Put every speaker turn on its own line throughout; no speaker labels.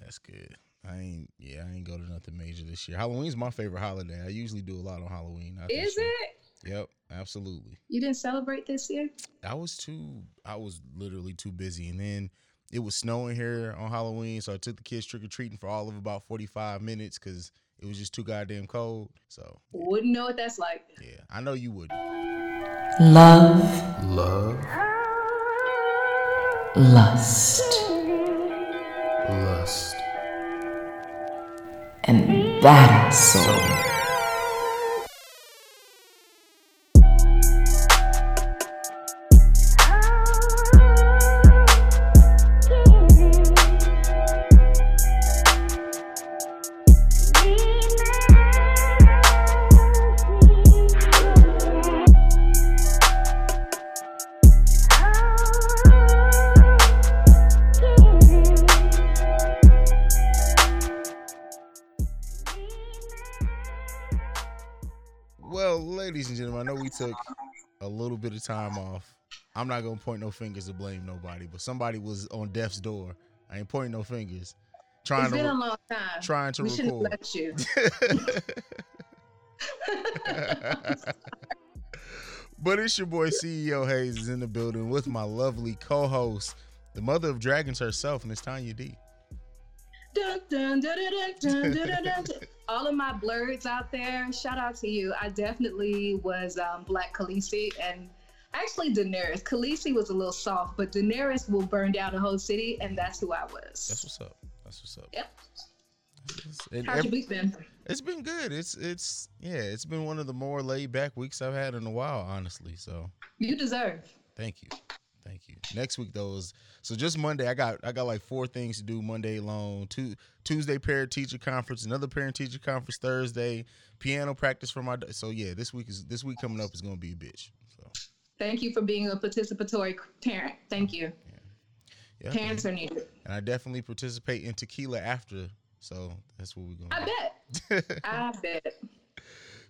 That's good. I ain't yeah, I ain't go to nothing major this year. Halloween's my favorite holiday. I usually do a lot on Halloween. not this
Is
year.
it?
Yep, absolutely.
You didn't celebrate this year?
I was too I was literally too busy and then it was snowing here on Halloween, so I took the kids trick or treating for all of about 45 minutes cuz it was just too goddamn cold. So,
Wouldn't know what that's like.
yeah, I know you would.
Love,
Love,
lust, and that
is so. I'm not gonna point no fingers to blame nobody, but somebody was on death's door. I ain't pointing no fingers. Trying
it's
to
been a long time.
Trying to
we
record.
Let you.
but it's your boy CEO Hayes is in the building with my lovely co-host, the mother of dragons herself, and it's Tanya D.
All of my blurs out there, shout out to you. I definitely was um, Black Khaleesi and actually Daenerys. Khaleesi was a little soft, but Daenerys will burn down the whole city, and that's who I was.
That's what's up. That's what's up.
Yep.
And
How's your week been?
it's been good. It's it's yeah, it's been one of the more laid back weeks I've had in a while, honestly. So
You deserve.
Thank you. Thank you. Next week though is so just Monday. I got I got like four things to do Monday long. Tu- Tuesday parent teacher conference, another parent teacher conference Thursday, piano practice for my so yeah, this week is this week coming up is gonna be a bitch.
Thank you for being a participatory parent. Thank you.
yeah.
Parents are needed.
And I definitely participate in tequila after. So that's what we're gonna
I
bet.
I bet.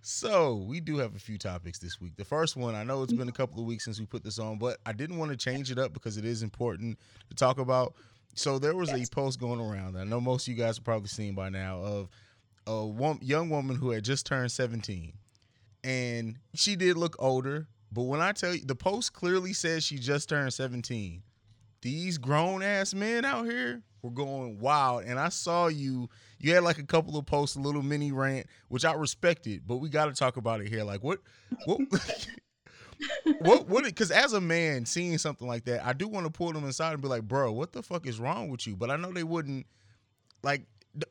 So we do have a few topics this week. The first one, I know it's been a couple of weeks since we put this on, but I didn't want to change it up because it is important to talk about. So there was a post going around. I know most of you guys have probably seen by now of a young woman who had just turned 17, and she did look older. But when I tell you, the post clearly says she just turned 17. These grown ass men out here were going wild, and I saw you. You had like a couple of posts, a little mini rant, which I respected, but we got to talk about it here. Like, what, what, what, what? Because as a man, seeing something like that, I do want to pull them inside and be like, bro, what the fuck is wrong with you? But I know they wouldn't. Like,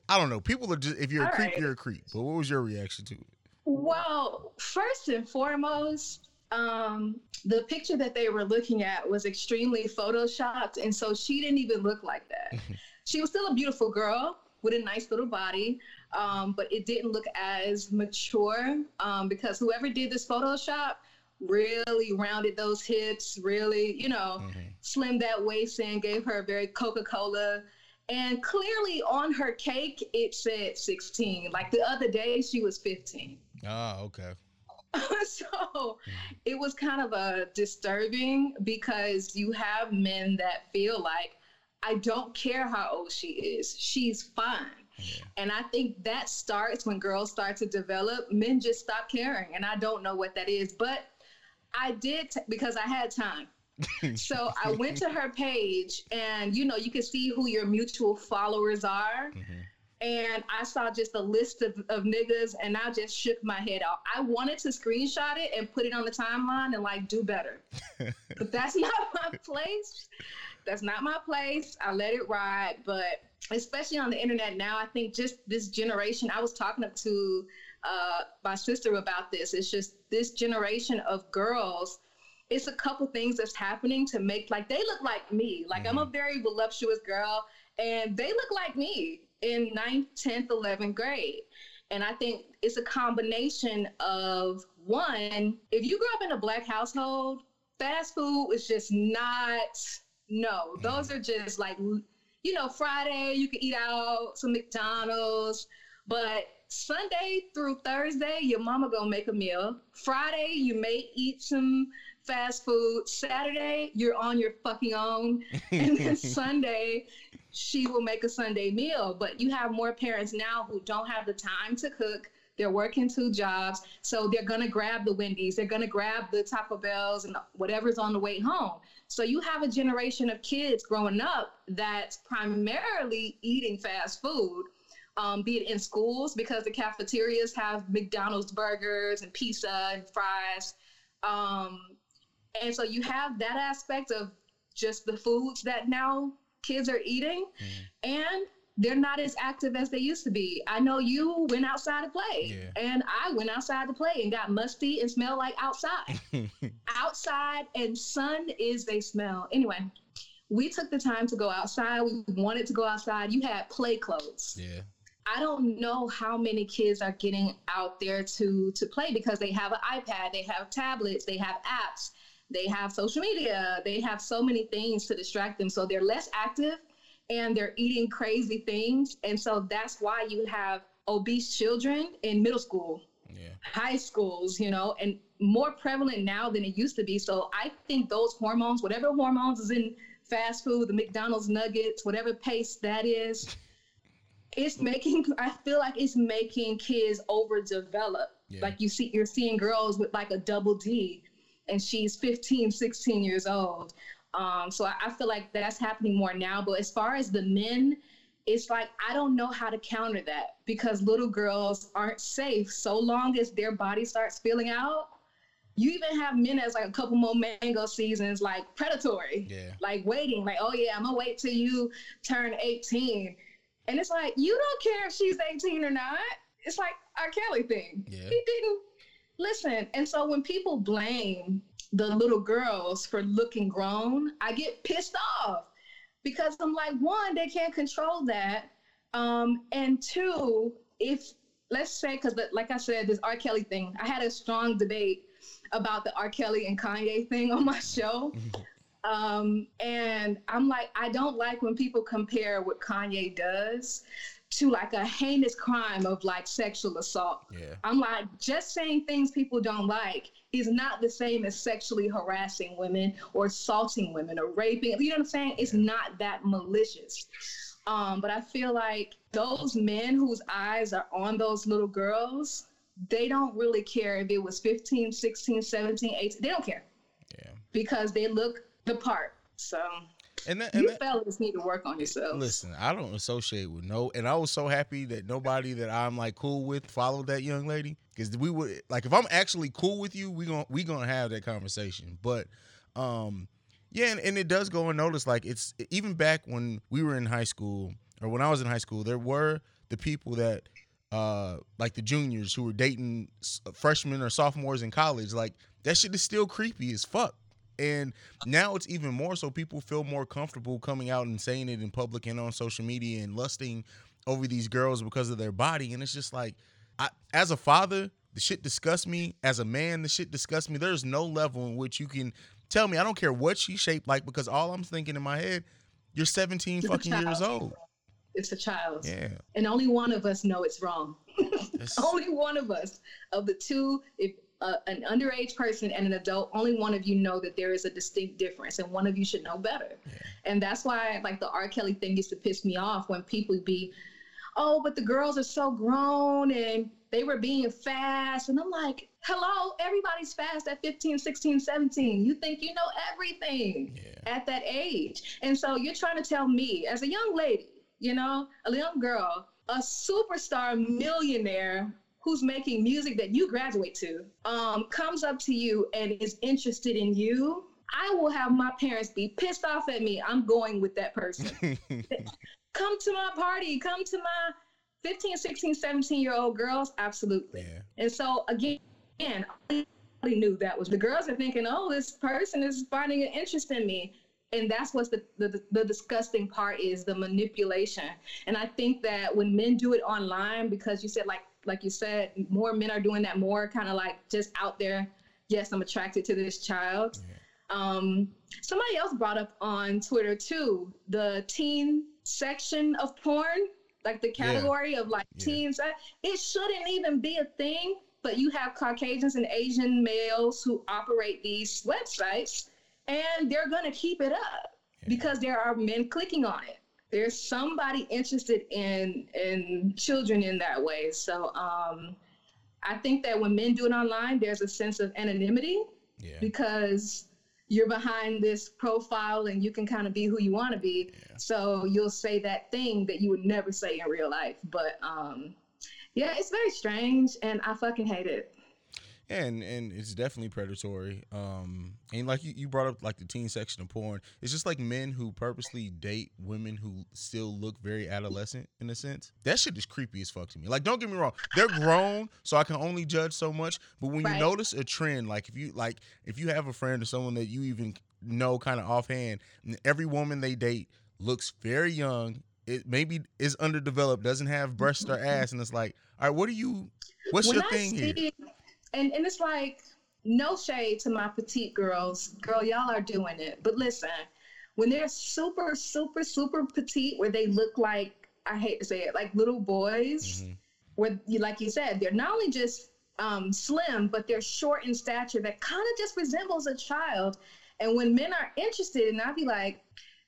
I don't know. People are just if you're a creep,
right.
you're a creep. But what was your reaction to it?
Well, first and foremost, um, the picture that they were looking at was extremely photoshopped, and so she didn't even look like that. she was still a beautiful girl with a nice little body, um, but it didn't look as mature um, because whoever did this Photoshop really rounded those hips, really, you know,
Mhm.
slimmed that waist in, gave her a very Coca Cola. And clearly on her cake, it said 16. Like the other day, she was 15.
Ah, okay.
so it was kind of a disturbing because you have men that feel like I don't care how old she is, she's fine.
Yeah.
And I think that starts when girls start to develop, men just stop caring. And I don't know what that is, but I did t- because I had time. so I went to her page and you know, you can see who your mutual followers are
Mhm.
And I saw just a list of, of niggas and I just shook my head out. I wanted to screenshot it and put it on the timeline and like do better. but that's not my place. That's not my place. I let it ride. But especially on the internet now, I think just this generation, I was talking to uh, my sister about this. It's just this generation of girls. It's a couple things that's happening to make like they look like me. Like I'm a very voluptuous girl and they look like me in 9th, 10th, 11th grade. And I think it's a combination of one, if you grew up in a black household, fast food is just not, no, mm-hmm. those are just like, you know, Friday, you can eat out some McDonald's, but Sunday through Thursday, your mama gonna make a meal. Friday, you may eat some fast food. Saturday, you're on your fucking own. And then Sunday, she will make a Sunday meal. But you have more parents now who don't have the time to cook. They're working two jobs. So they're going to grab the Wendy's, they're going to grab the Taco Bells and whatever's on the way home. So you have a generation of kids growing up that's primarily eating fast food. Um, be it in schools because the cafeterias have McDonald's burgers and pizza and fries. Um, and so you have that aspect of just the foods that now kids are eating. Mm. And they're not as active as they used to be. I know you went outside to play, yeah. and I went outside to play and got musty and smelled like outside. outside and sun is a smell. Anyway, we took the time to go outside. We wanted to go outside. You had play clothes.
Yeah.
I don't know how many kids are getting out there to to play because they have an iPad, they have tablets, they have apps, they have social media, they have so many things to distract them. So they're less active and they're eating crazy things. And so that's why you have obese children in middle school,
yeah.
high schools, you know, and more prevalent now than it used to be. So I think those hormones, whatever hormones is in fast food, the McDonald's nuggets, whatever paste that is, it's making I feel like it's making kids overdevelop. Yeah. Like you see you're seeing girls with like a double D and she's 15, 16 years old. Um, so I, I feel like that's happening more now. But as far as the men, it's like I don't know how to counter that because little girls aren't safe so long as their body starts feeling out. You even have men as like a couple more mango seasons, like predatory,
yeah.
like waiting, like oh yeah, I'm gonna wait till you turn 18, and it's like you don't care if she's 18 or not. It's like R. Kelly thing.
Yeah.
He didn't listen, and so when people blame the little girls for looking grown, I get pissed off because I'm like, one, they can't control that. Um, and two, if let's say, because like I said, this R. Kelly thing, I had a strong debate about the R. Kelly and Kanye thing on my show. um, and I'm like, I don't like when people compare what Kanye does to like a heinous crime of like sexual assault.
Yeah.
I'm like, just saying things people don't like is not the same as sexually harassing women or assaulting women or raping. You know what I'm saying? It's yeah. not that malicious. Um, but I feel like those men whose eyes are on those little girls, they don't really care if it was 15, 16, 17, 18. They don't care.
Yeah.
Because they look the part. So
and, that, and
you
that,
fellas need to work on yourselves.
Listen, I don't associate with no, and I was so happy that nobody that I'm like cool with followed that young lady because we would like if I'm actually cool with you, we gonna we gonna have that conversation. But um, yeah, and, and it does go unnoticed. Like it's even back when we were in high school or when I was in high school, there were the people that uh like the juniors who were dating freshmen or sophomores in college. Like that shit is still creepy as fuck. And now it's even more so people feel more comfortable coming out and saying it in public and on social media and lusting over these girls because of their body. And it's just like, I, as a father, the shit disgusts me. As a man, the shit disgusts me. There's no level in which you can tell me, I don't care what she's shaped like, because all I'm thinking in my head, you're 17 fucking years old.
It's a child.
Yeah.
And only one of us know it's wrong. only one of us of the two, if uh, an underage person and an adult, only one of you know that there is a distinct difference, and one of you should know better.
Yeah.
And that's why, like the R. Kelly thing, used to piss me off when people be, "Oh, but the girls are so grown and they were being fast," and I'm like, "Hello, everybody's fast at 15, 16, 17. You think you know everything
yeah.
at that age, and so you're trying to tell me, as a young lady, you know, a young girl." A superstar millionaire who's making music that you graduate to um, comes up to you and is interested in you, I will have my parents be pissed off at me. I'm going with that person. come to my party, come to my 15, 16, 17 year old girls. Absolutely.
Yeah.
And so, again, I knew that was the girls are thinking, oh, this person is finding an interest in me. And that's what's the, the, the disgusting part is the manipulation. And I think that when men do it online, because you said like like you said, more men are doing that more kind of like just out there. Yes, I'm attracted to this child. Yeah. Um, somebody else brought up on Twitter too the teen section of porn, like the category yeah. of like yeah. teens. It shouldn't even be a thing, but you have Caucasians and Asian males who operate these websites, and they're gonna keep it up because there are men clicking on it. There's somebody interested in in children in that way. So um, I think that when men do it online, there's a sense of anonymity
Yeah.
because you're behind this profile and you can kind of be who you want to be.
Yeah.
So you'll say that thing that you would never say in real life. But um, yeah, it's very strange and I fucking hate it.
And and it's definitely predatory. Um, and like you, you brought up like the teen section of porn, it's just like men who purposely date women who still look very adolescent in a sense. That shit is creepy as fuck to me. Like, don't get me wrong, they're grown, so I can only judge so much. But when you notice a trend, like if you like if you have a friend or someone that you even know kind of offhand, every woman they date looks very young. It maybe is underdeveloped, doesn't have breasts or ass, and it's like, all right, what are you? What's
when
your
I
thing here?
And and it's like no shade to my petite girls, girl, y'all are doing it. But listen, when they're super, super, super petite, where they look like I hate to say it, like little boys,
Mhm.
where you like you said, they're not only just um, slim, but they're short in stature that kind of just resembles a child. And when men are interested, and I'd be like,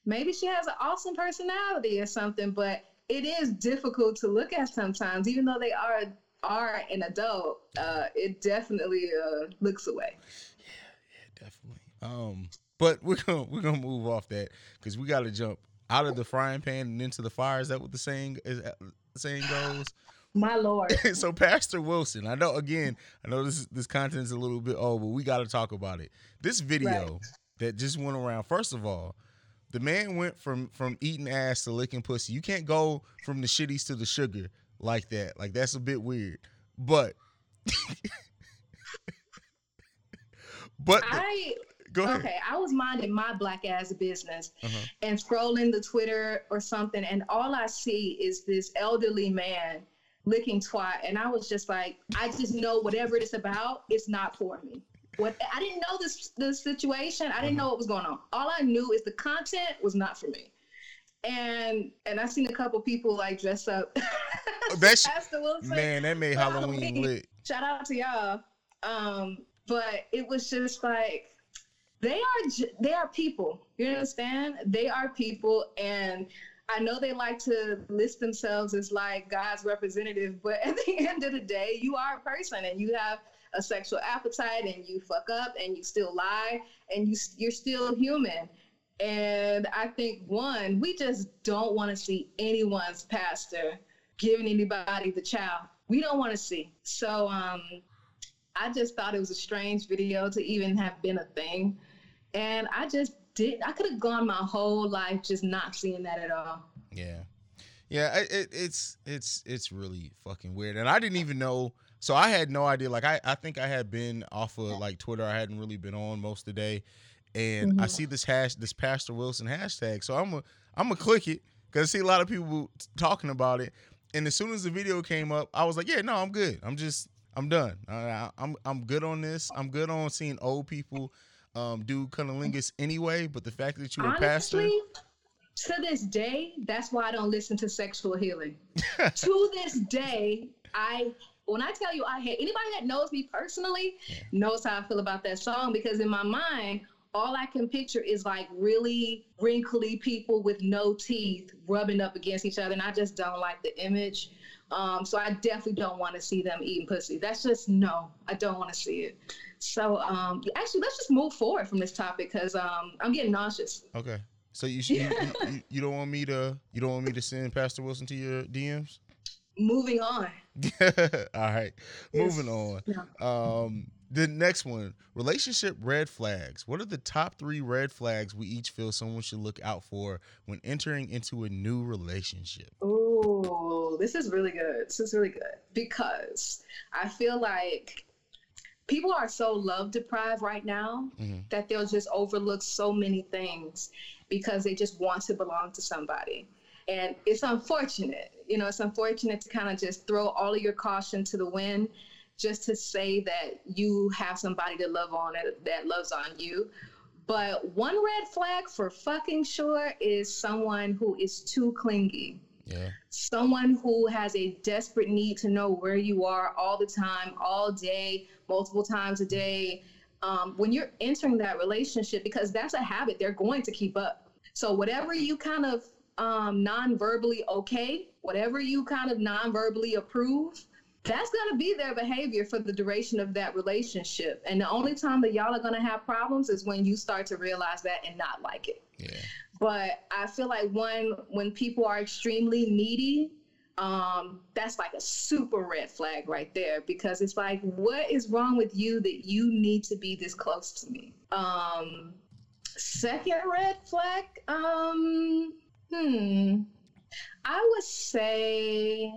maybe she has an awesome personality or something, but it is difficult to look at sometimes, even though they are are an adult. Uh, it definitely uh, looks away.
Yeah, yeah, definitely. Um, but we're gonna we're gonna move off that because we got to jump out of the frying pan and into the fire. Is that what the saying is? The saying goes.
My lord.
so Pastor Wilson, I know again, I know this this content is a little bit old, but we got to talk about it. This video
Right.
that just went around. First of all, the man went from from eating ass to licking pussy. You can't go from the shitties to the sugar like that. Like that's a bit weird. But but
I
go ahead.
okay. I was minding my black ass business
Uh-huh.
and scrolling the Twitter or something, and all I see is this elderly man licking twat, and I was just like, I just know whatever it's about, it's not for me. What I didn't know this the situation. I didn't know what was going on. All I knew is the content was not for me. And and I seen a couple people like dress up.
That sh-
Pastor Wilson.
Man, that made Halloween
Halloween.
lit.
shout out to y'all. Um, but it was just like they are j- they are people. You understand? They are people, and I know they like to list themselves as like God's representative, but at the end of the day, you are a person, and you have a sexual appetite, and you fuck up, and you still lie, and you you're still human. And I think one, we just don't want to see anyone's pastor giving anybody the child. We don't want to see. So um, I just thought it was a strange video to even have been a thing. And I just did. I could have gone my whole life just not seeing that at all.
Yeah, yeah. It, it's it's it's really fucking weird, and I didn't even know. So I had no idea. Like I I think I had been off of like Twitter. I hadn't really been on most of the day, and I
Mhm.
see this hash this Pastor Wilson hashtag. So I'm a I'm gonna click it because I see a lot of people talking about it. And as soon as the video came up, I was like, yeah, no, I'm good. I'm just I'm done. I, I, I'm I'm good on this. I'm good on seeing old people um, do cunnilingus anyway. But the fact that you're a pastor.
To this day, that's why I don't listen to sexual healing. to this day, I when I tell you I hate anybody that knows me personally knows how I feel about that song because in my mind, all I can picture is like really wrinkly people with no teeth rubbing up against each other, and I just don't like the image. Um, so I definitely don't want to see them eating pussy. That's just no, I don't want to see it. So um, actually, let's just move forward from this topic because um, I'm getting nauseous.
Okay. So you, you, you you don't want me to you don't want me to send Pastor Wilson to your DMs?
Moving on.
All right. Moving on. Um the next one, relationship red flags. What are the top 3 red flags we each feel someone should look out for when entering into a new relationship?
Oh, this is really good. This is really good because I feel like people are so love deprived right now
Mhm.
that they'll just overlook so many things because they just want to belong to somebody. And it's unfortunate, you know, it's unfortunate to kind of just throw all of your caution to the wind just to say that you have somebody to love on that loves on you. But one red flag for fucking sure is someone who is too clingy
Yeah.
someone who has a desperate need to know where you are all the time, all day, multiple times a day. Um, when you're entering that relationship, because that's a habit they're going to keep up. So whatever you kind of um, non-verbally okay, whatever you kind of non-verbally approve, that's going to be their behavior for the duration of that relationship. And the only time that y'all are going to have problems is when you start to realize that and not like it.
Yeah.
But I feel like one, when people are extremely needy, um, that's like a super red flag right there because it's like, what is wrong with you that you need to be this close to me? Um, second red flag, um, hmm, I would say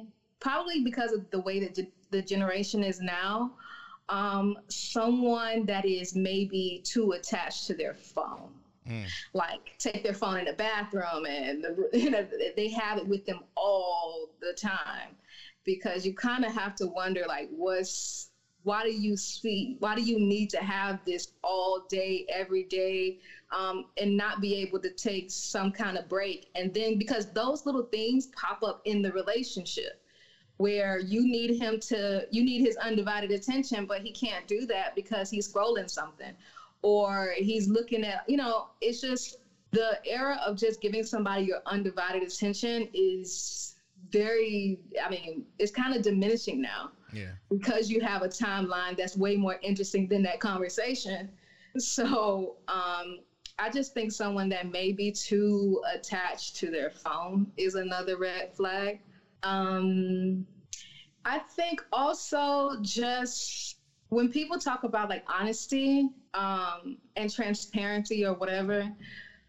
probably because of the way that the generation is now, um, someone that is maybe too attached to their phone.
Mm.
Like take their phone in the bathroom and the, you know they have it with them all the time, because you kind of have to wonder like what's why do you see why do you need to have this all day every day um, and not be able to take some kind of break and then because those little things pop up in the relationship where you need him to you need his undivided attention but he can't do that because he's scrolling something or he's looking at you know it's just the era of just giving somebody your undivided attention is very i mean it's kind of diminishing now
Yeah.
because you have a timeline that's way more interesting than that conversation so um I just think someone that may be too attached to their phone is another red flag. Um, I think also just when people talk about like honesty um, and transparency or whatever,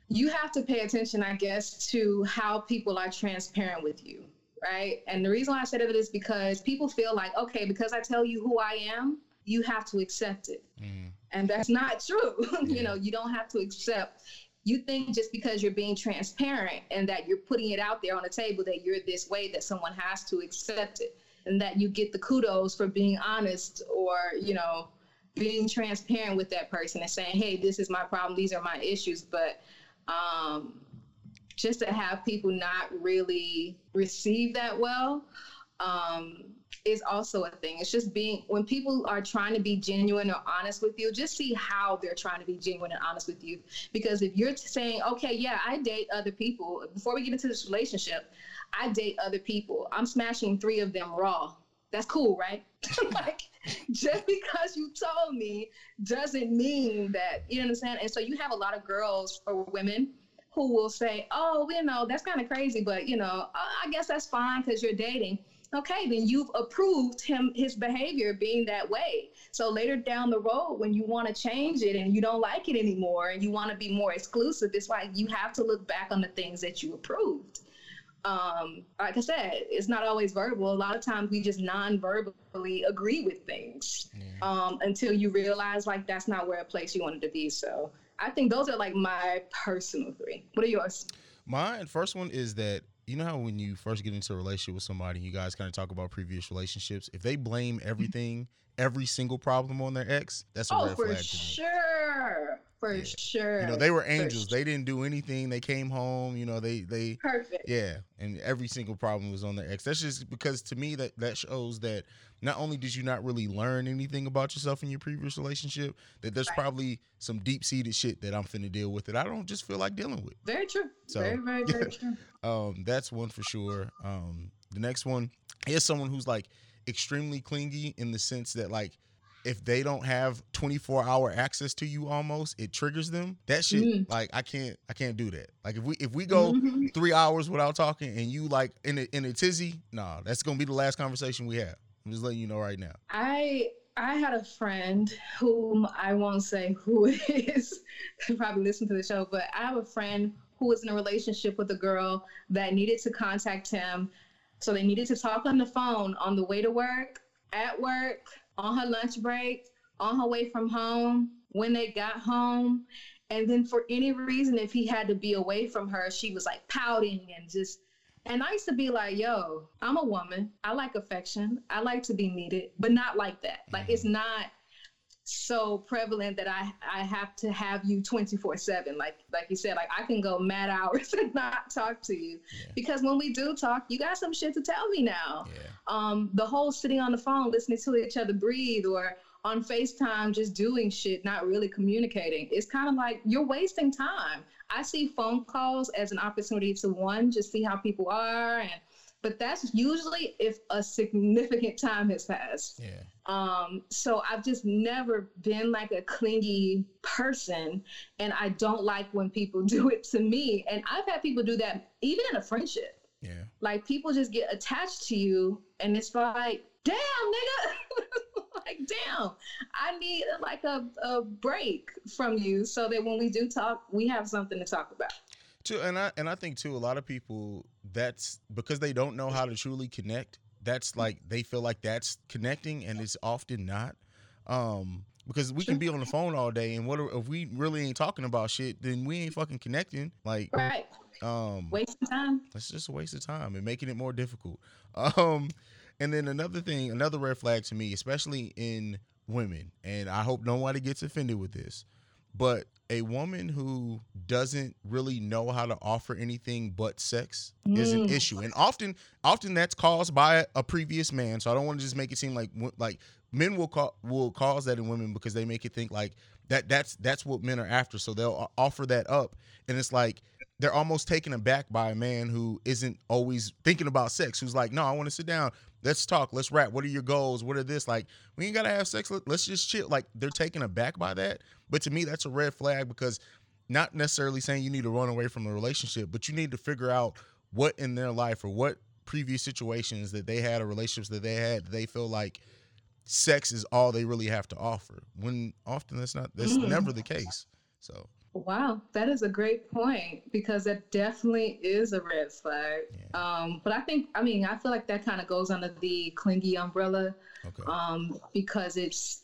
you have to pay attention, I guess, to how people are transparent with you, right? And the reason why I said it is because people feel like, okay, because I tell you who I am, you have to accept it.
Mhm.
And that's not true. you know, you don't have to accept. You think just because you're being transparent and that you're putting it out there on the table that you're this way, that someone has to accept it and that you get the kudos for being honest or, you know, being transparent with that person and saying, hey, this is my problem, these are my issues. But um, just to have people not really receive that well um, is also a thing. It's just being when people are trying to be genuine or honest with you, just see how they're trying to be genuine and honest with you. Because if you're saying, okay, yeah, I date other people, before we get into this relationship, I date other people. I'm smashing three of them raw. That's cool, right? like, just because you told me doesn't mean that you understand. And so you have a lot of girls or women who will say, "Oh, you know, that's kind of crazy, but you know, I guess that's fine because you're dating." Okay, then you've approved him his behavior being that way. So later down the road, when you want to change it and you don't like it anymore and you want to be more exclusive, it's like you have to look back on the things that you approved. Um, like I said, it's not always verbal. A lot of times we just non-verbally agree with things
Yeah.
um, until you realize like that's not where a place you wanted to be. So I think those are like my personal three. What are yours?
My first one is that you know how when you first get into a relationship with somebody, you guys kind of talk about previous relationships. If they blame mm-hmm. everything, every single problem on their ex, that's a
Oh,
red
for
flag to me.
sure, for
Yeah.
sure.
You know, they were angels.
sure.
They didn't do anything. They came home. You know, they they
perfect.
yeah, and every single problem was on their ex. That's just because to me that that shows that not only did you not really learn anything about yourself in your previous relationship, that there's
Right.
probably some deep seated shit that I'm finna deal with that I don't just feel like dealing with.
Very true.
So,
very, very,
yeah.
very true.
Um, that's one for sure. Um, the next one is someone who's like extremely clingy in the sense that like if they don't have 24 hour access to you almost it triggers them that shit
Mhm.
like i can't i can't do that like if we if we go
Mhm.
three hours without talking and you like in a, in a tizzy nah that's gonna be the last conversation we have i'm just letting you know right now
I I had a friend whom I won't say who it is. Probably listen to the show, but I have a friend who was in a relationship with a girl that needed to contact him. So they needed to talk on the phone on the way to work, at work, on her lunch break, on her way from home, when they got home. And then for any reason, if he had to be away from her, she was like pouting and just and I used to be like, yo, I'm a woman. I like affection. I like to be needed, but not like that. Like it's mm-hmm. not so prevalent that I I have to have you 24/7. Like like you said, like I can go mad hours and not talk to you.
Yeah.
Because when we do talk, you got some shit to tell me now.
yeah
Um the whole sitting on the phone listening to each other breathe or on FaceTime just doing shit, not really communicating. It's kind of like you're wasting time. I see phone calls as an opportunity to one, just see how people are and but that's usually if a significant time has passed.
Yeah.
Um, so I've just never been like a clingy person, and I don't like when people do it to me. And I've had people do that even in a friendship.
Yeah.
Like people just get attached to you, and it's like, damn, nigga. like, damn, I need like a, a break from you so that when we do talk, we have something to talk about.
Too, and I and I think too, a lot of people that's because they don't know how to truly connect. That's like they feel like that's connecting, and it's often not. Um, because we can be on the phone all day, and what are- if we really ain't talking about shit? Then we ain't fucking connecting. Like,
Right.
um,
Wasting time.
that's just a waste of time and making it more difficult. Um, and then another thing, another red flag to me, especially in women, and I hope nobody gets offended with this, but a woman who doesn't really know how to offer anything but sex is an
Mm.
issue, and often, often that's caused by a previous man. So I don't want to just make it seem like like men will call will cause that in women because they make it think like that that's that's what men are after. So they'll offer that up, and it's like they're almost taken aback by a man who isn't always thinking about sex. Who's like, no, I want to sit down. Let's talk. Let's rap. What are your goals? What are this? Like, we ain't gotta have sex. Let- Let's just chill. Like, they're taken aback by that. But to me, that's a red flag because not necessarily saying you need to run away from the relationship, but you need to figure out what in their life or what previous situations that they had or relationships that they had they feel like sex is all they really have to offer. When often that's not that's
Mm.
never the case. So
Wow, that is a great point because that definitely is a red flag. Um, but I think, I mean, I feel like that kind of goes under the clingy umbrella
okay.
um, because it's,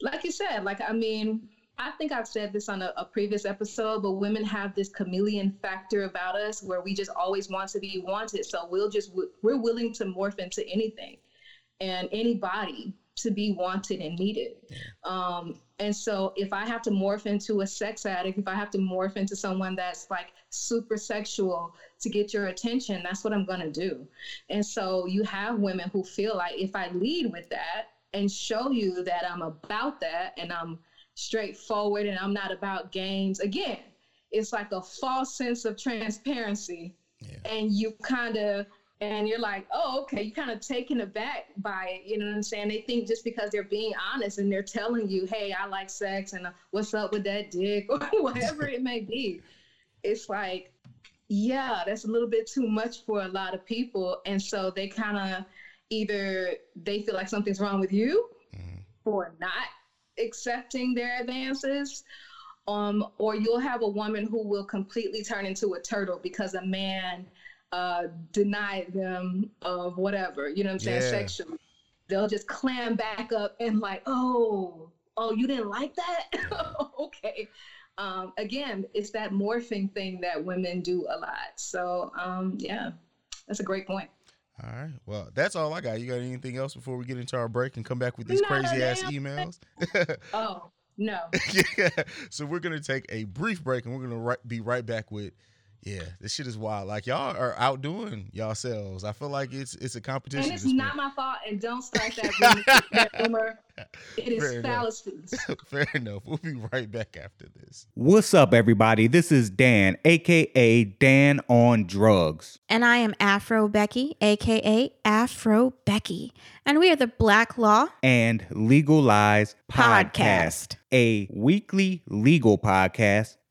like you said, like, I mean, I think I've said this on a, a previous episode, but women have this chameleon factor about us where we just always want to be wanted. So we'll just, we're willing to morph into anything and anybody to be wanted and needed. Um, and so if I have to morph into a sex addict, if I have to morph into someone that's like super sexual to get your attention, that's what I'm going to do. And so you have women who feel like if I lead with that and show you that I'm about that and I'm straightforward and I'm not about games, again, it's like a false sense of transparency.
Yeah.
And you kind of and you're like, oh, okay, you're kind of taken aback by it. You know what I'm saying? They think just because they're being honest and they're telling you, hey, I like sex and uh, what's up with that dick or whatever it may be, it's like, yeah, that's a little bit too much for a lot of people. And so they kind of either they feel like something's wrong with you
Mhm.
for not accepting their advances. Um, or you'll have a woman who will completely turn into a turtle because a man uh, denied them of whatever, you know what I'm saying,
Yeah.
sexually. They'll just clam back up and like, oh, oh, you didn't like that? okay. Um, again, it's that morphing thing that women do a lot. So um, yeah, that's a great point.
All right. Well, that's all I got. You got anything else before we get into our break and come back with these crazy ass emails?
Oh, no.
yeah. So we're gonna take a brief break and we're gonna ri- be right back with. Yeah, this shit is wild. Like y'all are outdoing yourselves. I feel like it's it's a competition.
And it's
at this
not my fault. And don't start that rumor. It is rumor.
Fair
is
enough.
fallacies.
Fair enough. We'll be right back after this.
What's up, everybody? This is Dan, aka Dan on Drugs.
And I am Afro Becky, aka Afro Becky. And we are the Black Law
and Legal Lies Podcast,
Podcast.
a weekly legal podcast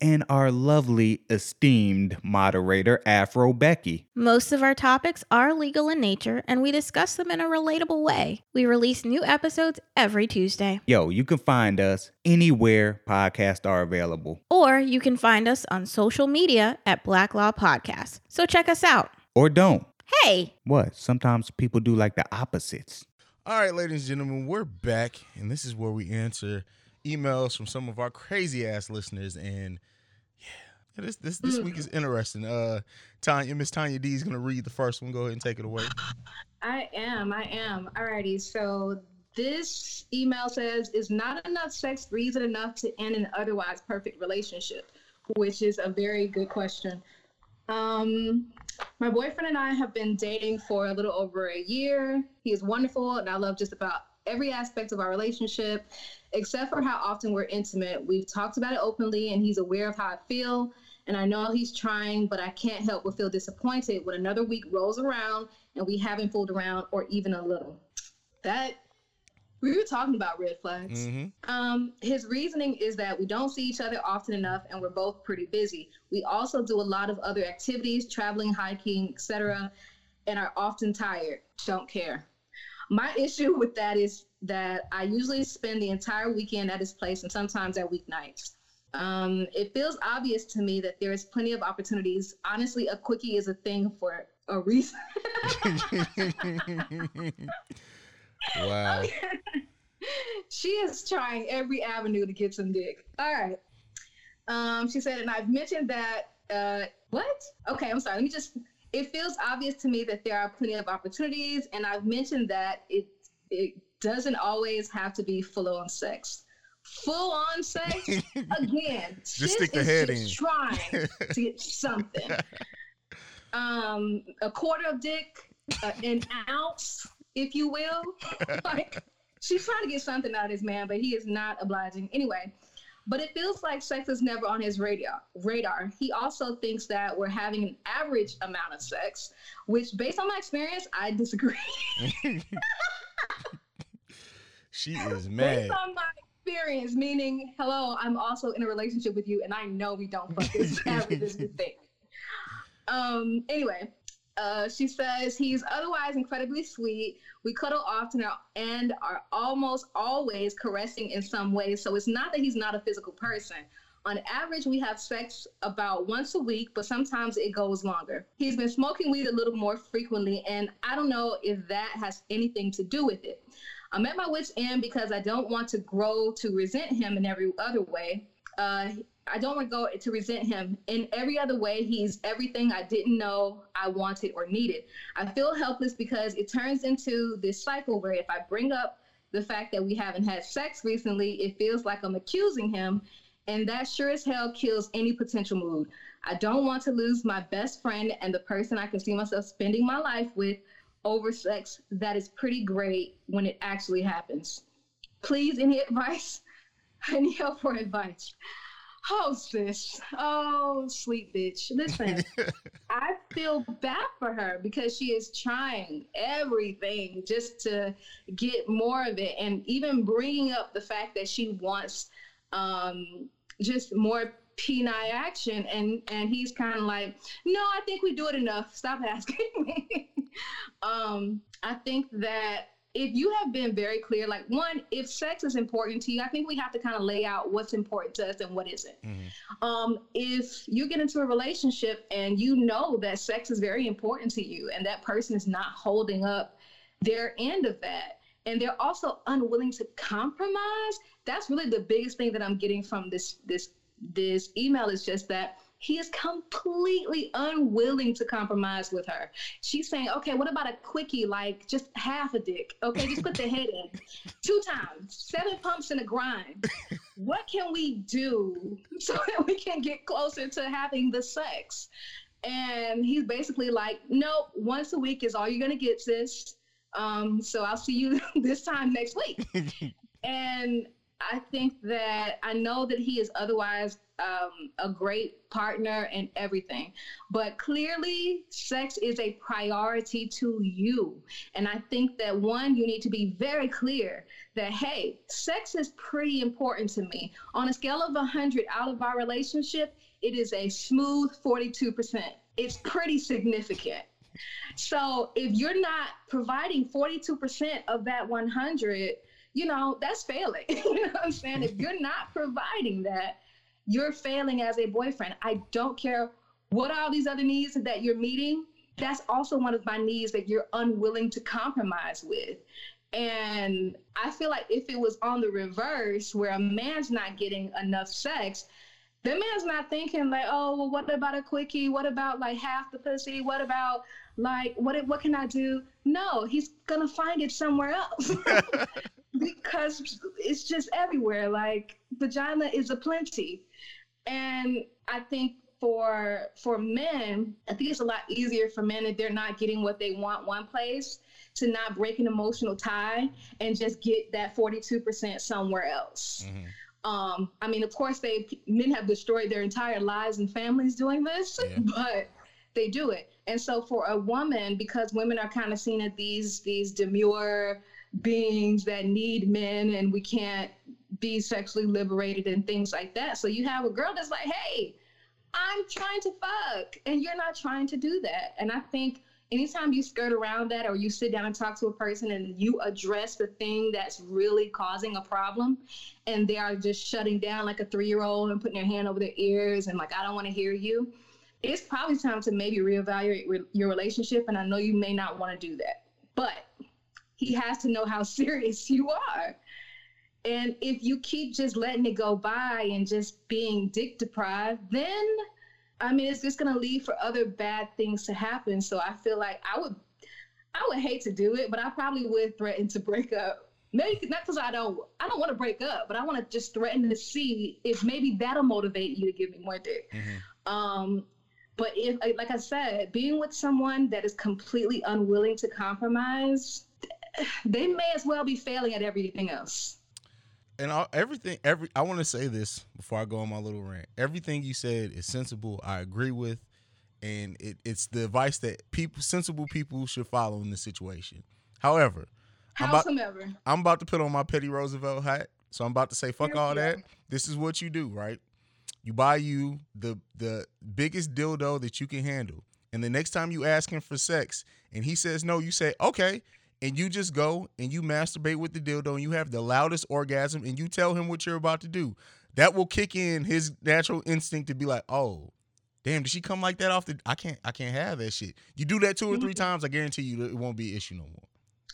and our lovely esteemed moderator, Afro Becky.
Most of our topics are legal in nature, and we discuss them in a relatable way. We release new episodes every Tuesday.
Yo, you can find us anywhere podcasts are available.
Or you can find us on social media at Black Law Podcast. So check us out.
Or don't.
Hey,
What? Sometimes people do like the opposites.
All right, ladies and gentlemen, we're back, and this is where we answer emails from some of our crazy ass listeners. And yeah, this this this week is interesting. Uh, Tanya, Miss Tanya D is gonna read the first one. Go ahead and take it away.
I am. I am. Alrighty. So this email says, "Is not enough sex reason enough to end an otherwise perfect relationship?" Which is a very good question. Um, my boyfriend and I have been dating for a little over a year. He is wonderful, and I love just about every aspect of our relationship, except for how often we're intimate. We've talked about it openly, and he's aware of how I feel. And I know he's trying, but I can't help but feel disappointed when another week rolls around and we haven't fooled around or even a little. That we were talking about red flags.
Mm-hmm.
Um, his reasoning is that we don't see each other often enough and we're both pretty busy. We also do a lot of other activities, traveling, hiking, etc., and are often tired. Don't care. My issue with that is that I usually spend the entire weekend at his place and sometimes at weeknights. Um, it feels obvious to me that there is plenty of opportunities. Honestly, a quickie is a thing for a reason.
wow.
she is trying every avenue to get some dick. All right. Um, she said, and I've mentioned that. Uh, what? Okay, I'm sorry. Let me just. It feels obvious to me that there are plenty of opportunities, and I've mentioned that it it doesn't always have to be full on sex. Full on sex again.
Just stick the head
just
in.
Trying to get something. Um, a quarter of dick, uh, an ounce, if you will. like she's trying to get something out of this man, but he is not obliging. Anyway, but it feels like sex is never on his radar. Radar. He also thinks that we're having an average amount of sex, which, based on my experience, I disagree.
she is mad.
based on my experience, meaning, hello, I'm also in a relationship with you, and I know we don't fuck as average as we think. Um. Anyway, uh, she says he's otherwise incredibly sweet. We cuddle often and are almost always caressing in some way. So it's not that he's not a physical person. On average, we have sex about once a week, but sometimes it goes longer. He's been smoking weed a little more frequently, and I don't know if that has anything to do with it. I'm at my wit's end because I don't want to grow to resent him in every other way. Uh, I don't want to go to resent him in every other way. He's everything I didn't know I wanted or needed. I feel helpless because it turns into this cycle where if I bring up the fact that we haven't had sex recently, it feels like I'm accusing him, and that sure as hell kills any potential mood. I don't want to lose my best friend and the person I can see myself spending my life with over sex that is pretty great when it actually happens. Please, any advice? I need help for advice. Oh, sis. Oh, sweet bitch. Listen, I feel bad for her because she is trying everything just to get more of it. And even bringing up the fact that she wants um, just more penile action. And, and he's kind of like, no, I think we do it enough. Stop asking me. um, I think that if you have been very clear, like one, if sex is important to you, I think we have to kind of lay out what's important to us and what isn't. Um, if you get into a relationship and you know that sex is very important to you and that person is not holding up their end of that, and they're also unwilling to compromise, that's really the biggest thing that I'm getting from this this this email is just that he is completely unwilling to compromise with her. She's saying, okay, what about a quickie, like just half a dick? Okay, just put the head in two times, seven pumps in a grind. What can we do so that we can get closer to having the sex? And he's basically like, nope, once a week is all you're gonna get, sis. Um, so I'll see you this time next week. and I think that I know that he is otherwise um, a great partner and everything, but clearly sex is a priority to you. And I think that one, you need to be very clear that, hey, sex is pretty important to me. On a scale of 100 out of our relationship, it is a smooth 42%. It's pretty significant. So if you're not providing 42% of that 100, you know, that's failing. you know what I'm saying? If you're not providing that, you're failing as a boyfriend. I don't care what all these other needs that you're meeting. That's also one of my needs that you're unwilling to compromise with. And I feel like if it was on the reverse, where a man's not getting enough sex, the man's not thinking like, oh, well, what about a quickie? What about like half the pussy? What about like what? What can I do? No, he's gonna find it somewhere else because it's just everywhere. Like vagina is a plenty, and I think for for men, I think it's a lot easier for men if they're not getting what they want one place to not break an emotional tie and just get that 42% somewhere else.
Mhm.
Um, I mean, of course, they men have destroyed their entire lives and families doing this,
Yeah.
but they do it. And so, for a woman, because women are kind of seen as these these demure beings that need men, and we can't be sexually liberated and things like that. So you have a girl that's like, "Hey, I'm trying to fuck, and you're not trying to do that." And I think anytime you skirt around that or you sit down and talk to a person and you address the thing that's really causing a problem and they are just shutting down like a three-year-old and putting their hand over their ears and like i don't want to hear you it's probably time to maybe reevaluate re- your relationship and i know you may not want to do that but he has to know how serious you are and if you keep just letting it go by and just being dick deprived then I mean, it's just gonna lead for other bad things to happen. So I feel like I would, I would hate to do it, but I probably would threaten to break up. Maybe not because I don't, I don't want to break up, but I want to just threaten to see if maybe that'll motivate you to give me more dick.
Mhm.
Um, but if, like I said, being with someone that is completely unwilling to compromise, they may as well be failing at everything else.
and all, everything every I want to say this before I go on my little rant. Everything you said is sensible. I agree with, and it, it's the advice that people sensible people should follow in this situation. However, I'm about, I'm about to put on my Petty Roosevelt hat, so I'm about to say fuck all that. This is what you do, right? You buy you the the biggest dildo that you can handle, and the next time you ask him for sex and he says no, you say okay, and you just go and you masturbate with the dildo and you have the loudest orgasm and you tell him what you're about to do. That will kick in his natural instinct to be like, oh, damn, did she come like that off the? I can't, I can't have that shit. You do that two or three
Mhm.
times, I guarantee you it won't be an issue no more.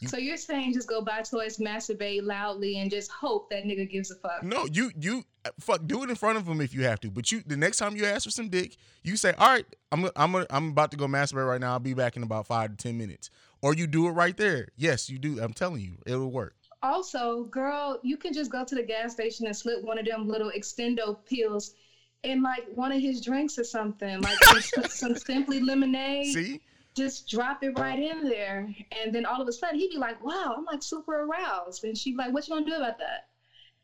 You-
so you're saying just go buy toys, masturbate loudly, and just hope that nigga gives a fuck.
No, you you uh, fuck do it in front of him if you have to. But you the next time you ask for some dick, you say, "All right, I'm I'm I'm about to go masturbate right now. I'll be back in about five to ten minutes." Or you do it right there. Yes, you do. I'm telling you, it'll work.
Also, girl, you can just go to the gas station and slip one of them little extendo pills in like one of his drinks or something, like some, some simply lemonade.
See,
Just drop it right in there, and then all of a sudden he'd be like, "Wow, I'm like super aroused," and she'd be like, "What you gonna do about that?"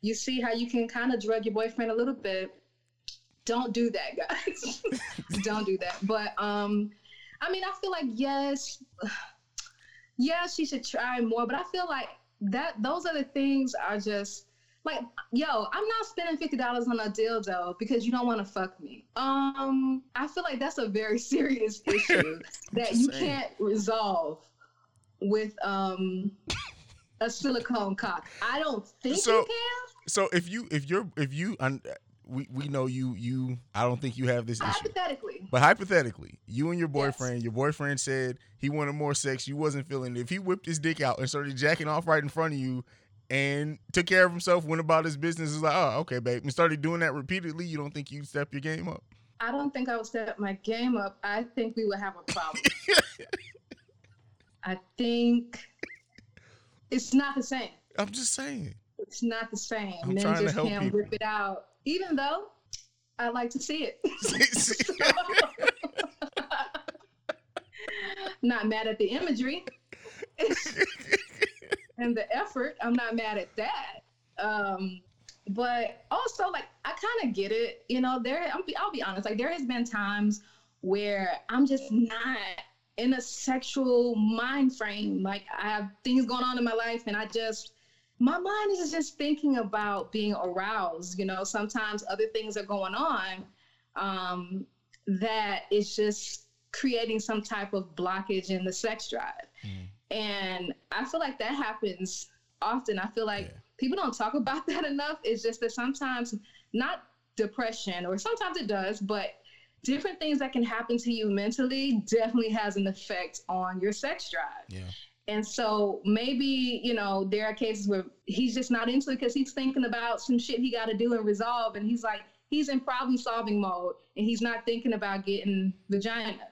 You see how you can kind of drug your boyfriend a little bit. Don't do that, guys. Don't do that. But um, I mean, I feel like yes, yeah, she should try more. But I feel like that those other things are just like, yo, I'm not spending fifty dollars on a dildo because you don't want to fuck me. Um, I feel like that's a very serious issue that you
saying.
can't resolve with um a silicone cock. I don't think
So-
you can.
so if you if you're if you un, we we know you you I don't think you have this issue.
Hypothetically,
But hypothetically, you and your
Yes.
boyfriend, your boyfriend said he wanted more sex, you wasn't feeling it. If he whipped his dick out and started jacking off right in front of you and took care of himself, went about his business, is like, oh, okay, babe, and started doing that repeatedly, you don't think you'd step your game up?
I don't think I would step my game up. I think we would have a problem. I think it's not the same.
I'm just saying.
It's not the same.
I'm
Men
trying to
just
help
can't
people.
whip it out. Even though I like to see it. not mad at the imagery and the effort. I'm not mad at that. Um, but also, like, I kind of get it. You know, there. I'll be, I'll be honest. Like, there has been times where I'm just not in a sexual mind frame. Like, I have things going on in my life, and I just my mind is just thinking about being aroused. You know, sometimes other things are going on um, that is just creating some type of blockage in the sex drive.
Mm.
And I feel like that happens often. I feel like
Yeah.
people don't talk about that enough. It's just that sometimes, not depression, or sometimes it does, but different things that can happen to you mentally definitely has an effect on your sex drive.
Yeah.
And so maybe, you know, there are cases where he's just not into it because he's thinking about some shit he got to do and resolve. And he's like, he's in problem solving mode and he's not thinking about getting vagina.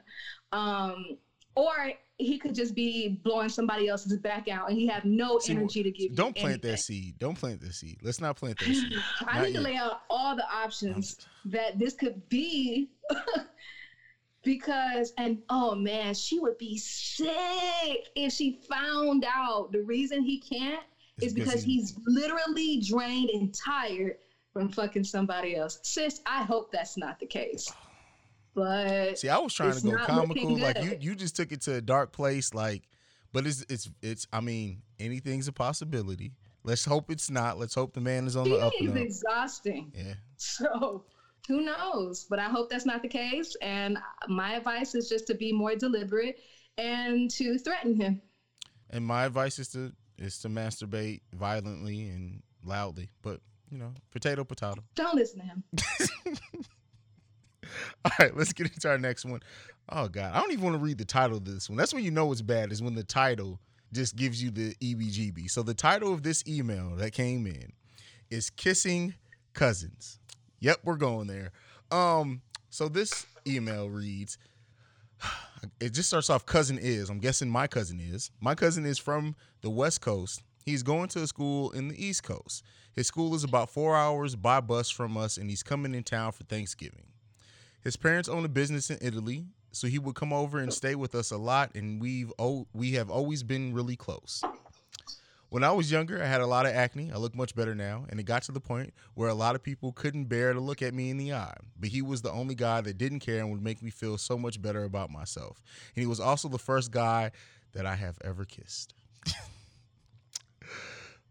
Um, or he could just be blowing somebody else's back out and he have no
See,
energy to give
Don't plant that seed. Don't plant that seed. Let's not plant that seed.
I
Not
need to lay out all the options that this could be because and oh man, she would be sick if she found out the reason he can't
It's
is
because he's-
literally drained and tired from fucking somebody else. Sis, I hope that's not the case. But
See, I was trying to go comical. Like you, you just took it to a dark place. Like, but it's it's it's. I mean, anything's a possibility. Let's hope it's not. Let's hope the man is on
he
the up
is exhausting.
Yeah.
So who knows? But I hope that's not the case. And my advice is just to be more deliberate and to threaten him.
And my advice is to is to masturbate violently and loudly. But you know, potato potato.
Don't listen to him.
All right, let's get into our next one. Oh God, I don't even want to read the title of this one. That's when you know it's bad is when the title just gives you the EBGB. So the title of this email that came in is "Kissing Cousins." Yep, we're going there. Um, so this email reads. It just starts off cousin is. I'm guessing my cousin is. My cousin is from the West Coast. He's going to a school in the East Coast. His school is about four hours by bus from us, and he's coming in town for Thanksgiving. His parents own a business in Italy, so he would come over and stay with us a lot, and we've oh, we have always been really close. When I was younger, I had a lot of acne. I look much better now, and it got to the point where a lot of people couldn't bear to look at me in the eye. But he was the only guy that didn't care and would make me feel so much better about myself. And he was also the first guy that I have ever kissed.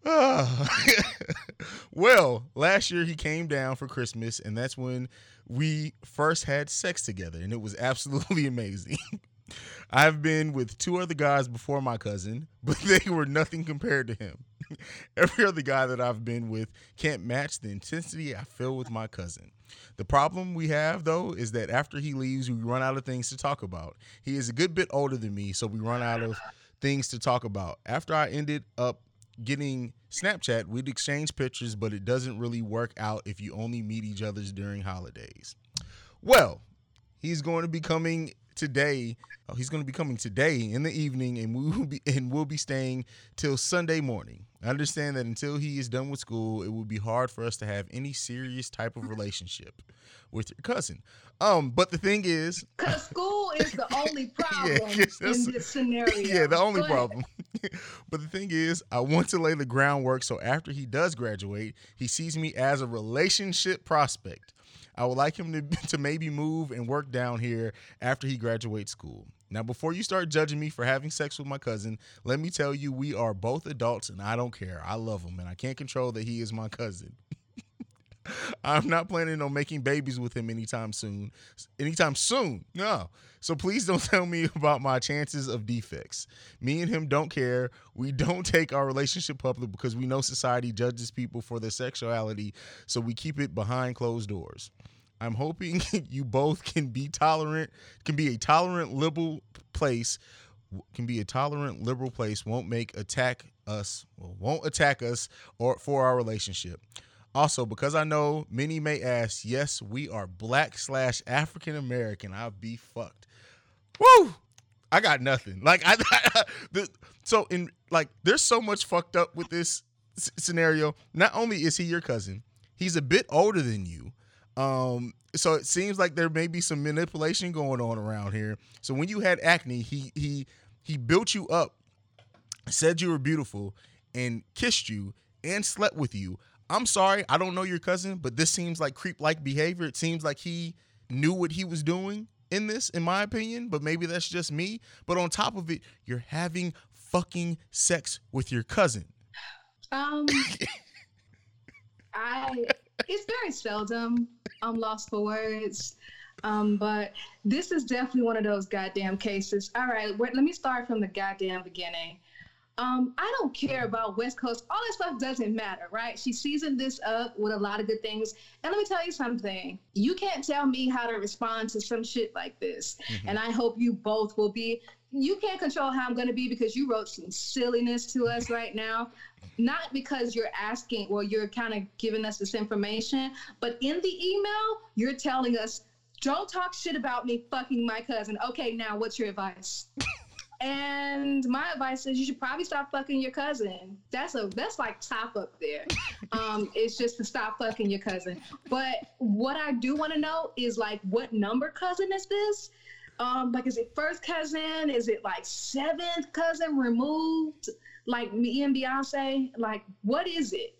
Ah. well, last year he came down for Christmas, and that's when we first had sex together, and it was absolutely amazing. I've been with two other guys before my cousin, but they were nothing compared to him. Every other guy that I've been with can't match the intensity I feel with my cousin. The problem we have, though, is that after he leaves, we run out of things to talk about. He is a good bit older than me, so we run out of things to talk about. After I ended up getting Snapchat, we'd exchange pictures, but it doesn't really work out if you only meet each other's during holidays. Well, he's going to be coming today. Oh, he's going to be coming today in the evening, and we will be and we'll be staying till Sunday morning. I understand that until he is done with school, it would be hard for us to have any serious type of relationship with your cousin. Um, but the thing is,
Because school is the only problem
yes,
in this scenario.
yeah, the only problem. but the thing is, I want to lay the groundwork so after he does graduate, he sees me as a relationship prospect. I would like him to, to maybe move and work down here after he graduates school. Now, before you start judging me for having sex with my cousin, let me tell you we are both adults and I don't care. I love him and I can't control that he is my cousin. I'm not planning on making babies with him anytime soon. Anytime soon. No. So please don't tell me about my chances of defects. Me and him don't care. We don't take our relationship public because we know society judges people for their sexuality, so we keep it behind closed doors. I'm hoping you both can be tolerant, can be a tolerant liberal place, can be a tolerant liberal place, won't make attack us, won't attack us or for our relationship. Also, because I know many may ask, yes, we are black slash African American. I'll be fucked. Woo! I got nothing. Like I, the, so in like, there's so much fucked up with this s- scenario. Not only is he your cousin, he's a bit older than you. Um, so it seems like there may be some manipulation going on around here. So when you had acne, he he he built you up, said you were beautiful, and kissed you and slept with you. I'm sorry, I don't know your cousin, but this seems like creep like behavior. It seems like he knew what he was doing in this, in my opinion, but maybe that's just me. But on top of it, you're having fucking sex with your cousin.
Um, I it's very seldom I'm lost for words. Um, but this is definitely one of those goddamn cases. All right, wait, let me start from the goddamn beginning. Um, I don't care about West Coast. All that stuff doesn't matter, right? She seasoned this up with a lot of good things. And let me tell you something. You can't tell me how to respond to some shit like this. And I hope you both will be. You can't control how I'm going to be because you wrote some silliness to us right now. Not because you're asking or you're kind of giving us this information, but in the email, you're telling us, don't talk shit about me fucking my cousin. Okay, now what's your advice? And my advice is you should probably stop fucking your cousin. That's a that's like top up there. Um, it's just to stop fucking your cousin. But what I do want to know is like what number cousin is this? Um, like is it first cousin? Is it like seventh cousin removed? Like me and Beyonce? Like what is it?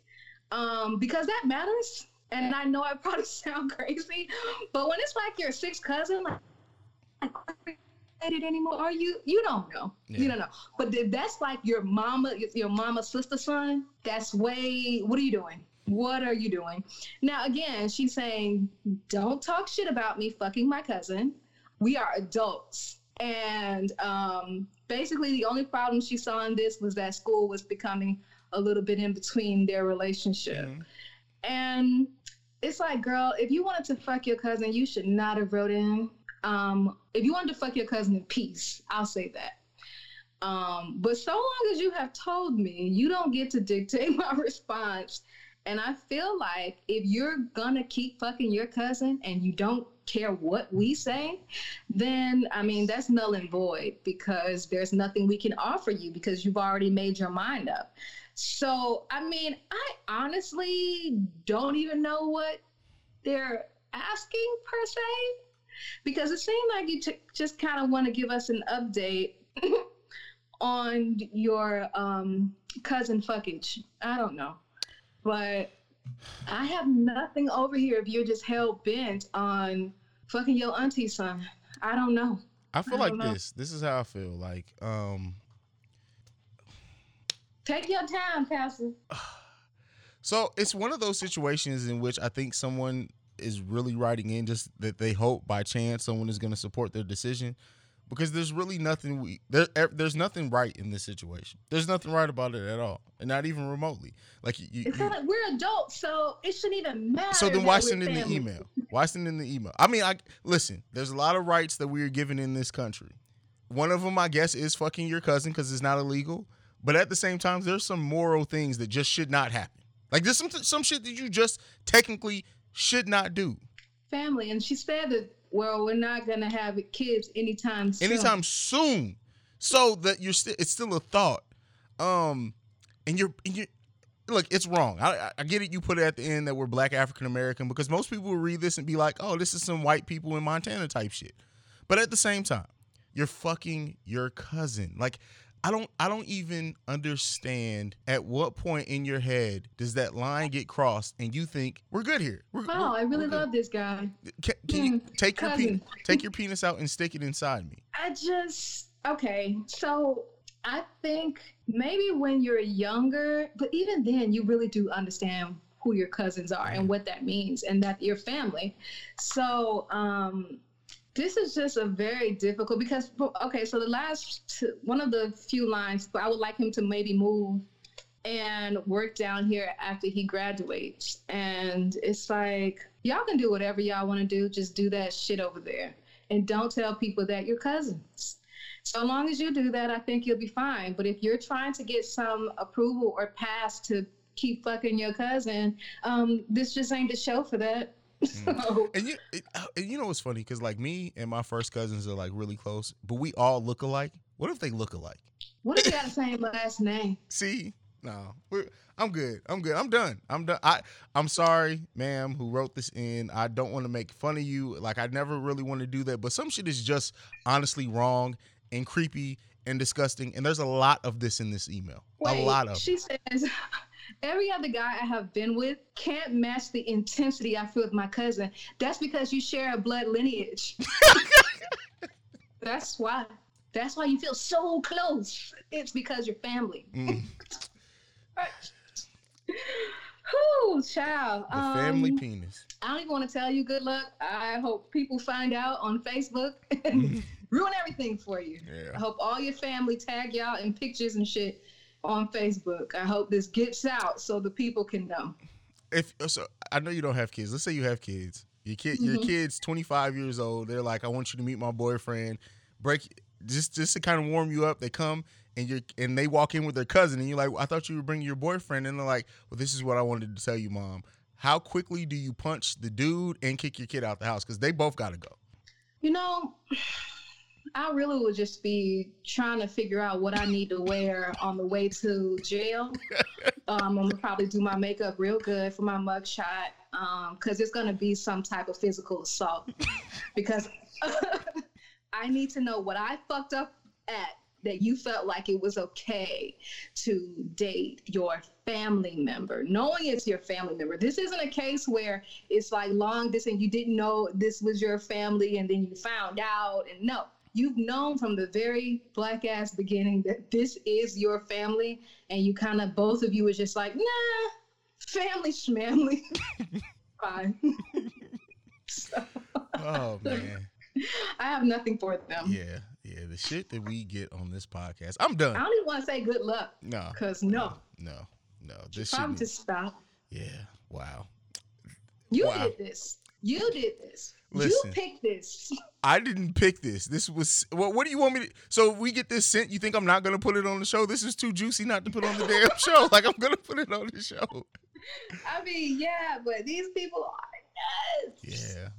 Um, because that matters. And I know I probably sound crazy, but when it's like your sixth cousin, like, like related anymore? Are you? You don't know. You don't know. But if that's like your mama, your mama's sister son, that's way. What are you doing? What are you doing? Now again, she's saying, don't talk shit about me fucking my cousin. We are adults. And um, basically, the only problem she saw in this was that school was becoming a little bit in between their relationship.
Mhm.
And it's like, girl, if you wanted to fuck your cousin, you should not have wrote in. Um, if you wanted to fuck your cousin in peace, I'll say that. Um, but so long as you have told me, you don't get to dictate my response. And I feel like if you're gonna keep fucking your cousin and you don't care what we say, then I mean that's null and void because there's nothing we can offer you because you've already made your mind up. So I mean, I honestly don't even know what they're asking per se because it seemed like you t- just kind of want to give us an update on your um, cousin fucking. I don't know, but I have nothing over here if you're just hell bent on fucking your auntie son. I don't know.
I feel
I
like
know.
this. This is how I feel. Like, um,
Take your time, Pastor.
so it's one of those situations in which I think someone is really writing in just that they hope by chance someone is going to support their decision because there's really nothing we there er, there's nothing right in this situation. There's nothing right about it at all, and not even remotely. Like you, you,
of we're adults, so it shouldn't even matter.
so then why send in the email? Why send in the email? I mean, I listen. There's a lot of rights that we are given in this country. One of them, I guess, is fucking your cousin because it's not illegal. But at the same time, there's some moral things that just should not happen. Like there's some some shit that you just technically should not do.
family, and she said that. Well, we're not gonna have kids anytime soon.
anytime soon. So that you're still it's still a thought. Um and you're and you look, it's wrong. I, I- I get it you put it at the end that we're black African American because most people will read this and be like, "Oh, this is some white people in Montana type shit." But at the same time, you're fucking your cousin. Like I don't I don't even understand at what point in your head does that line get crossed and you think we're good here. We're,
Wow,
we're-
I really love this guy.
Can, can you
Mm,
take your penis, take your penis out and stick it inside me?
I just okay. So I think maybe when you're younger, but even then, you really do understand who your cousins are and what that means, and that you're family. So um, this is just a very difficult because okay. So the last one of the few lines, I would like him to maybe move and work down here after he graduates. And it's like, y'all can do whatever y'all want to do, just do that shit over there. And don't tell people that you're cousins. So long as you do that, I think you'll be fine. But if you're trying to get some approval or pass to keep fucking your cousin, um, this just ain't the show for that. So,
And you, it, uh, and you know what's funny? Because like me and my first cousins are like really close, but we all look alike. What if they look alike?
what if you got the same last name?
See, no, I'm good. I'm good. I'm done. I'm done. I, I'm sorry, ma'am, who wrote this in. I don't want to make fun of you. Like I never really want to do that, but some shit is just honestly wrong and creepy and disgusting. And there's a lot of this in this email. a lot of.
She says, every other guy I have been with can't match the intensity I feel with my cousin. That's because you share a blood lineage. That's why. That's why you feel so close. It's because you're family.
Mm,
Whoo, child.
the family
Um,
penis.
I don't even want to tell you good luck. I hope people find out on Facebook and ruin everything for you.
Yeah.
I hope all your family tag y'all in pictures and shit on Facebook. I hope this gets out so the people can know.
if so I know you don't have kids. Let's say you have kids. Your kid your
Mhm.
kid's 25 years old. They're like, I want you to meet my boyfriend. Break just just to kind of warm you up. They come and you're and they walk in with their cousin and you're like, I thought you were bringing your boyfriend. And they're like, Well, this is what I wanted to tell you, mom. How quickly do you punch the dude and kick your kid out the house? Because they both gotta go.
You know, I really would just be trying to figure out what I need to wear on the way to jail. Um, I'm gonna probably do my makeup real good for my mugshot because it's gonna be some type of physical assault. because I need to know what I fucked up at that you felt like it was okay to date your family member, knowing it's your family member. This isn't a case where it's like long distance, you didn't know this was your family and then you found out. And no, you've known from the very black ass beginning that this is your family. And you kind of, both of you was just like, nah, family schmamly. Fine. so,
Oh man.
I have nothing for them.
Yeah, yeah. The shit that we get on this podcast. I'm done.
I don't even want to say good luck
No.
because no,
No. No. This
probably
shit.
just stop.
Yeah. Wow.
You
Wow.
did this. You did this.
Listen.
You picked this.
I didn't pick this. This was what what do you want me to so we get this sent, you think I'm not gonna put it on the show? This is too juicy not to put on the damn show. Like I'm gonna put it on the show.
I mean, yeah, but these people are nuts.
Yeah.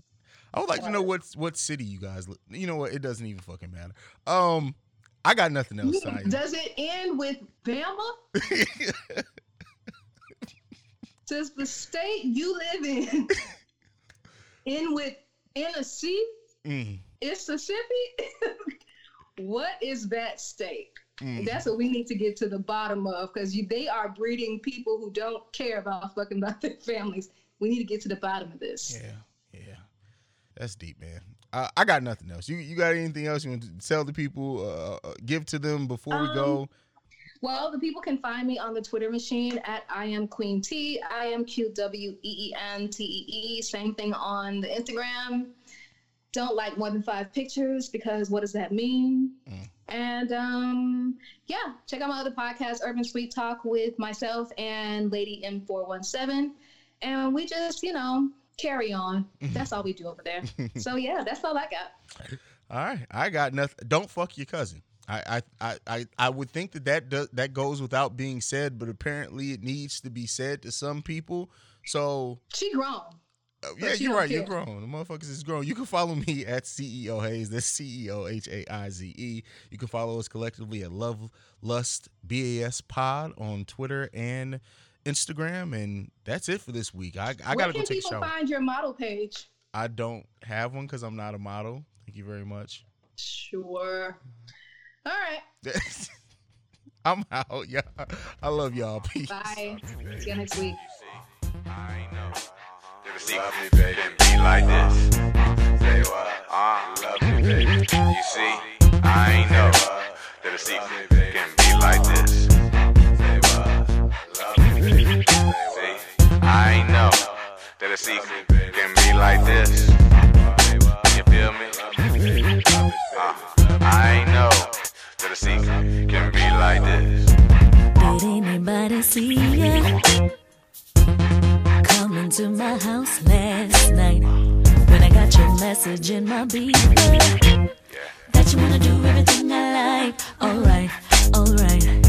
I would like to know what what city you guys you know what, it doesn't even fucking matter. Um I got nothing else, Saya.
Does it end with Bama? Does the state you live in end with Tennessee,
Mm,
Mississippi? what is that state?
mm.
That's what we need to get to the bottom of because they are breeding people who don't care about fucking about their families. We need to get to the bottom of this.
Yeah, yeah. That's deep, man. Uh, I got nothing else. You you got anything else you want to tell the people? Uh, uh, give to them before we go.
Well, the people can find me on the Twitter machine at I am Qween Tee. I am Q W E E N T E E. Same thing on the Instagram. Don't like more than five pictures because what does that mean?
Mm.
And um, yeah, check out my other podcast, Urban Sweet Talk, with myself and Lady M417. And we just, you know, carry on. That's all we do over there. so yeah, that's all I got.
All right, I got nothing. Don't fuck your cousin. I I I I, would think that that does, that goes without being said, but apparently it needs to be said to some people. So
She grown.
uh, yeah,
she
you're right. You're
care.
grown. The motherfuckers is grown. You can follow me at CEO Haize. That's C E O H A I Z E. You can follow us collectively at Love Lust BAS Pod on Twitter and Instagram, and that's it for this week. I I gotta go take a
people
shower.
find your model page?
I don't have one because I'm not a model. Thank you very much.
Sure. All right.
I'm out, y'all. I love y'all. Peace.
Bye. See you next week.
I know. Never see me, baby, be like this. Say what? Uh, love me, baby. You see, I ain't know. That a secret can be like this. Say what? Love me, baby. See, I ain't know. That a secret can be like this. You feel me? Uh, I ain't know. A secret can be like this.
Did anybody see ya? Coming to my house last night when I got your message in my beeper that you wanna do everything I like. Alright, alright.